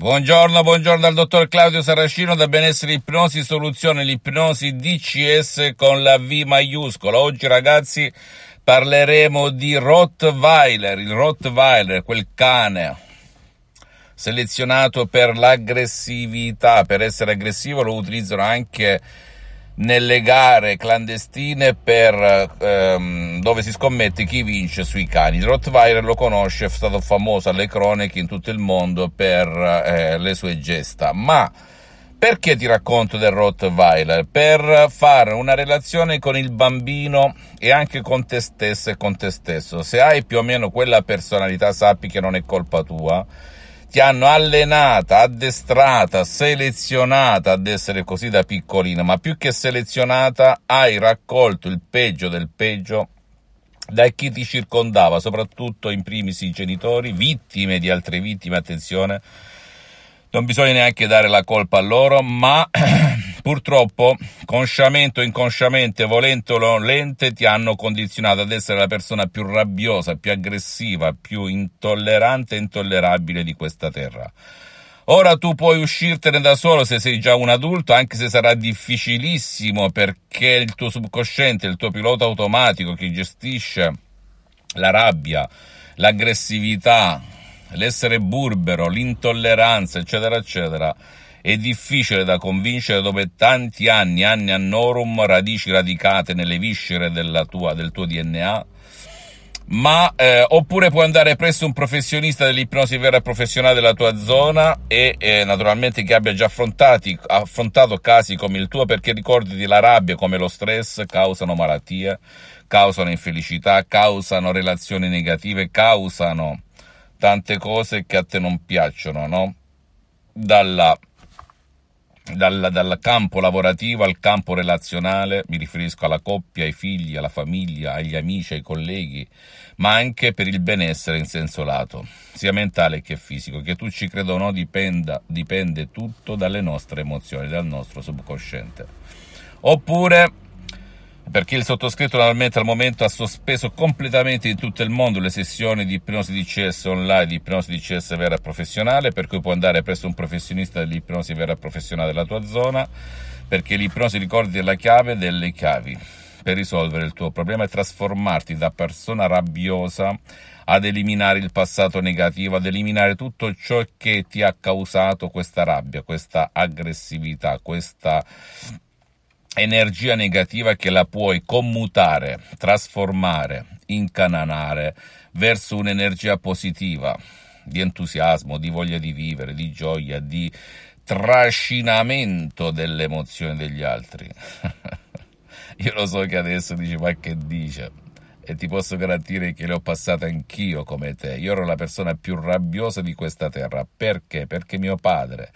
Buongiorno, buongiorno dal dottor Claudio Saracino da Benessere Ipnosi Soluzione, l'ipnosi DCS con la V maiuscola. Oggi ragazzi parleremo di Rottweiler, il Rottweiler, quel cane selezionato per l'aggressività, per essere aggressivo lo utilizzano anche nelle gare clandestine per, ehm, dove si scommette chi vince sui cani. Il Rottweiler lo conosce, è stato famoso alle cronache in tutto il mondo per eh, le sue gesta, ma perché ti racconto del Rottweiler? Per fare una relazione con il bambino e anche con te stesso e con te stesso. Se hai più o meno quella personalità, sappi che non è colpa tua ti hanno allenata, addestrata, selezionata ad essere così da piccolina, ma più che selezionata hai raccolto il peggio del peggio da chi ti circondava, soprattutto in primis i genitori, vittime di altre vittime, attenzione, non bisogna neanche dare la colpa a loro, ma purtroppo, consciamente o inconsciamente, volente o nolente, ti hanno condizionato ad essere la persona più rabbiosa, più aggressiva, più intollerante e intollerabile di questa terra. Ora tu puoi uscirtene da solo se sei già un adulto, anche se sarà difficilissimo perché il tuo subconsciente, il tuo pilota automatico che gestisce la rabbia, l'aggressività, l'essere burbero, l'intolleranza, eccetera, eccetera, è difficile da convincere dopo tanti anni, anni a norum, radici radicate nelle viscere tua, del tuo DNA, ma eh, oppure puoi andare presso un professionista dell'ipnosi vera e professionale della tua zona e eh, naturalmente che abbia già affrontato casi come il tuo perché ricordati la rabbia come lo stress causano malattie, causano infelicità, causano relazioni negative, causano tante cose che a te non piacciono, no? Dalla dal, dal, campo lavorativo al campo relazionale, mi riferisco alla coppia, ai figli, alla famiglia, agli amici, ai colleghi, ma anche per il benessere in senso lato, sia mentale che fisico. Che tu ci creda o no dipenda, dipende tutto dalle nostre emozioni, dal nostro subconsciente. Oppure perché il sottoscritto naturalmente al momento ha sospeso completamente in tutto il mondo le sessioni di ipnosi di CS online, di ipnosi di CS vera professionale, per cui puoi andare presso un professionista dell'ipnosi vera professionale della tua zona, perché l'ipnosi ricordi è la chiave delle chiavi per risolvere il tuo problema e trasformarti da persona rabbiosa ad eliminare il passato negativo, ad eliminare tutto ciò che ti ha causato questa rabbia, questa aggressività, questa energia negativa che la puoi commutare, trasformare, incanalare verso un'energia positiva di entusiasmo, di voglia di vivere, di gioia, di trascinamento delle emozioni degli altri. Io lo so che adesso dici ma che dice? E ti posso garantire che le ho passate anch'io come te. Io ero la persona più rabbiosa di questa terra. Perché? Perché mio padre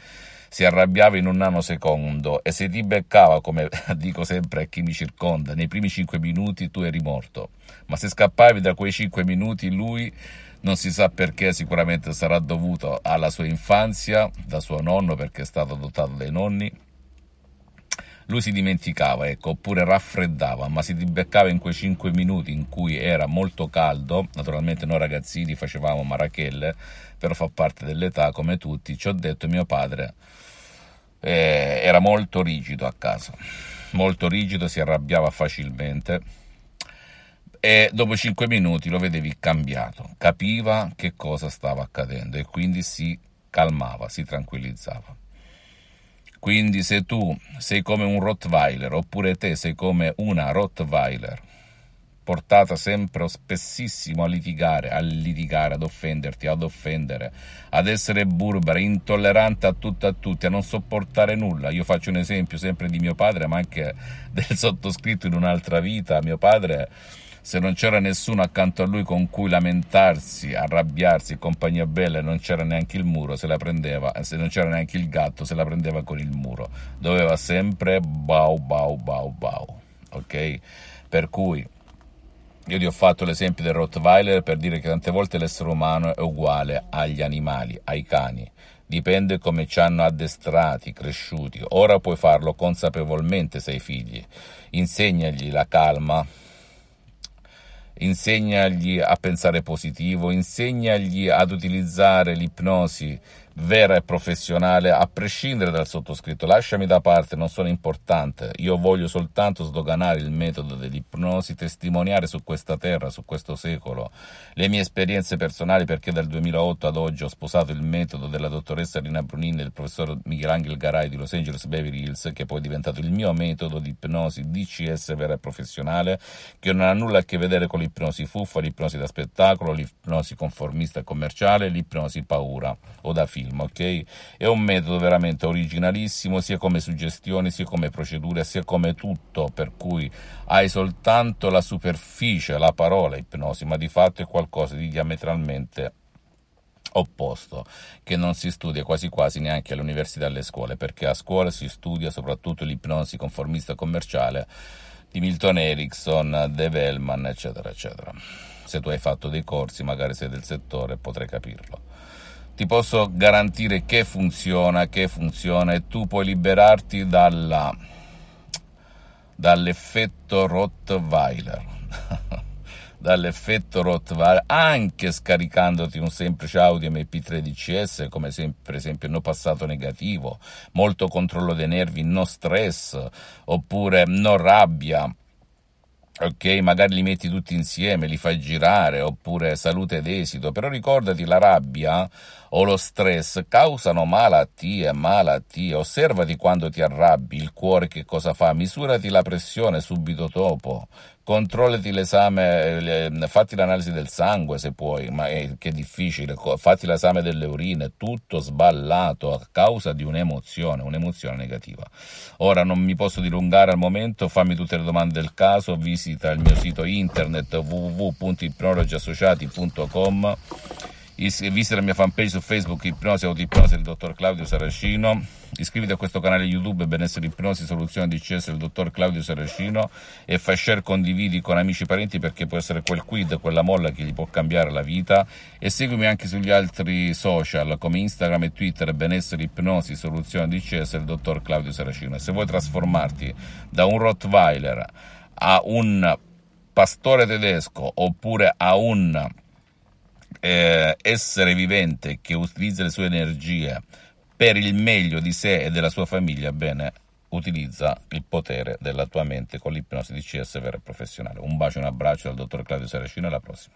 si arrabbiava in un nanosecondo e se ti beccava, come dico sempre a chi mi circonda, nei primi cinque minuti tu eri morto. Ma se scappavi da quei cinque minuti lui non si sa perché, sicuramente sarà dovuto alla sua infanzia, da suo nonno perché è stato adottato dai nonni, lui si dimenticava, ecco, oppure raffreddava, ma si beccava in quei 5 minuti in cui era molto caldo, naturalmente noi ragazzini facevamo marachelle, però fa parte dell'età come tutti, ci ho detto mio padre eh, era molto rigido a casa, molto rigido, si arrabbiava facilmente e dopo 5 minuti lo vedevi cambiato, capiva che cosa stava accadendo e quindi si calmava, si tranquillizzava. Quindi se tu sei come un Rottweiler oppure te sei come una Rottweiler, portata sempre o spessissimo a litigare, a litigare, ad offenderti, ad offendere, ad essere burbera, intollerante a tutto e a tutti, a non sopportare nulla. Io faccio un esempio sempre di mio padre, ma anche del sottoscritto in un'altra vita. Mio padre se non c'era nessuno accanto a lui con cui lamentarsi, arrabbiarsi, compagnia bella non c'era neanche il muro, se la prendeva, se non c'era neanche il gatto, se la prendeva con il muro. Doveva sempre bau bau bau bau, ok? Per cui io ti ho fatto l'esempio del Rottweiler per dire che tante volte l'essere umano è uguale agli animali, ai cani. Dipende come ci hanno addestrati, cresciuti. Ora puoi farlo consapevolmente se hai figli. Insegnagli la calma, insegnagli a pensare positivo, insegnagli ad utilizzare l'ipnosi vera e professionale a prescindere dal sottoscritto. Lasciami da parte, non sono importante, io voglio soltanto sdoganare il metodo dell'ipnosi, testimoniare su questa terra, su questo secolo, le mie esperienze personali perché dal 2008 ad oggi ho sposato il metodo della dottoressa Rina Brunin e del professor Michelangelo Garay di Los Angeles Beverly Hills, che poi è diventato il mio metodo di ipnosi DCS vera e professionale, che non ha nulla a che vedere con l'ipnosi fuffa, l'ipnosi da spettacolo, l'ipnosi conformista e commerciale, l'ipnosi paura o da film film, ok? È un metodo veramente originalissimo, sia come suggestione, sia come procedure, sia come tutto, per cui hai soltanto la superficie, la parola ipnosi, ma di fatto è qualcosa di diametralmente opposto, che non si studia quasi quasi neanche all'università e alle scuole, perché a scuola si studia soprattutto l'ipnosi conformista commerciale di Milton Erickson, Dave Hellman, eccetera, eccetera. Se tu hai fatto dei corsi, magari sei del settore, potrai capirlo ti posso garantire che funziona, che funziona e tu puoi liberarti dalla, dall'effetto Rottweiler. dall'effetto Rottweiler anche scaricandoti un semplice audio MP3 DCS come se, per esempio no passato negativo, molto controllo dei nervi, no stress oppure no rabbia ok, magari li metti tutti insieme, li fai girare, oppure salute ed esito, però ricordati la rabbia o lo stress causano malattie, malattie, osservati quando ti arrabbi, il cuore che cosa fa, misurati la pressione subito dopo, controllati l'esame, fatti l'analisi del sangue se puoi, ma è, che è difficile, fatti l'esame delle urine, tutto sballato a causa di un'emozione, un'emozione negativa. Ora non mi posso dilungare al momento, fammi tutte le domande del caso, visita il mio sito internet www.ipnologiassociati.com visita la mia fanpage su Facebook Ipnosi Autoipnosi del dottor Claudio Saracino, iscriviti a questo canale YouTube Benessere Ipnosi Soluzione DCS del dottor Claudio Saracino. E fai share, condividi con amici e parenti perché può essere quel quid, quella molla che gli può cambiare la vita. E seguimi anche sugli altri social come Instagram e Twitter Benessere Ipnosi Soluzione DCS del dottor Claudio Saracino. E se vuoi trasformarti da un Rottweiler a un pastore tedesco oppure a un eh, essere vivente che utilizza le sue energie per il meglio di sé e della sua famiglia, bene, utilizza il potere della tua mente con l'ipnosi di CS vera professionale. Un bacio e un abbraccio dal dottor Claudio Saracino alla prossima.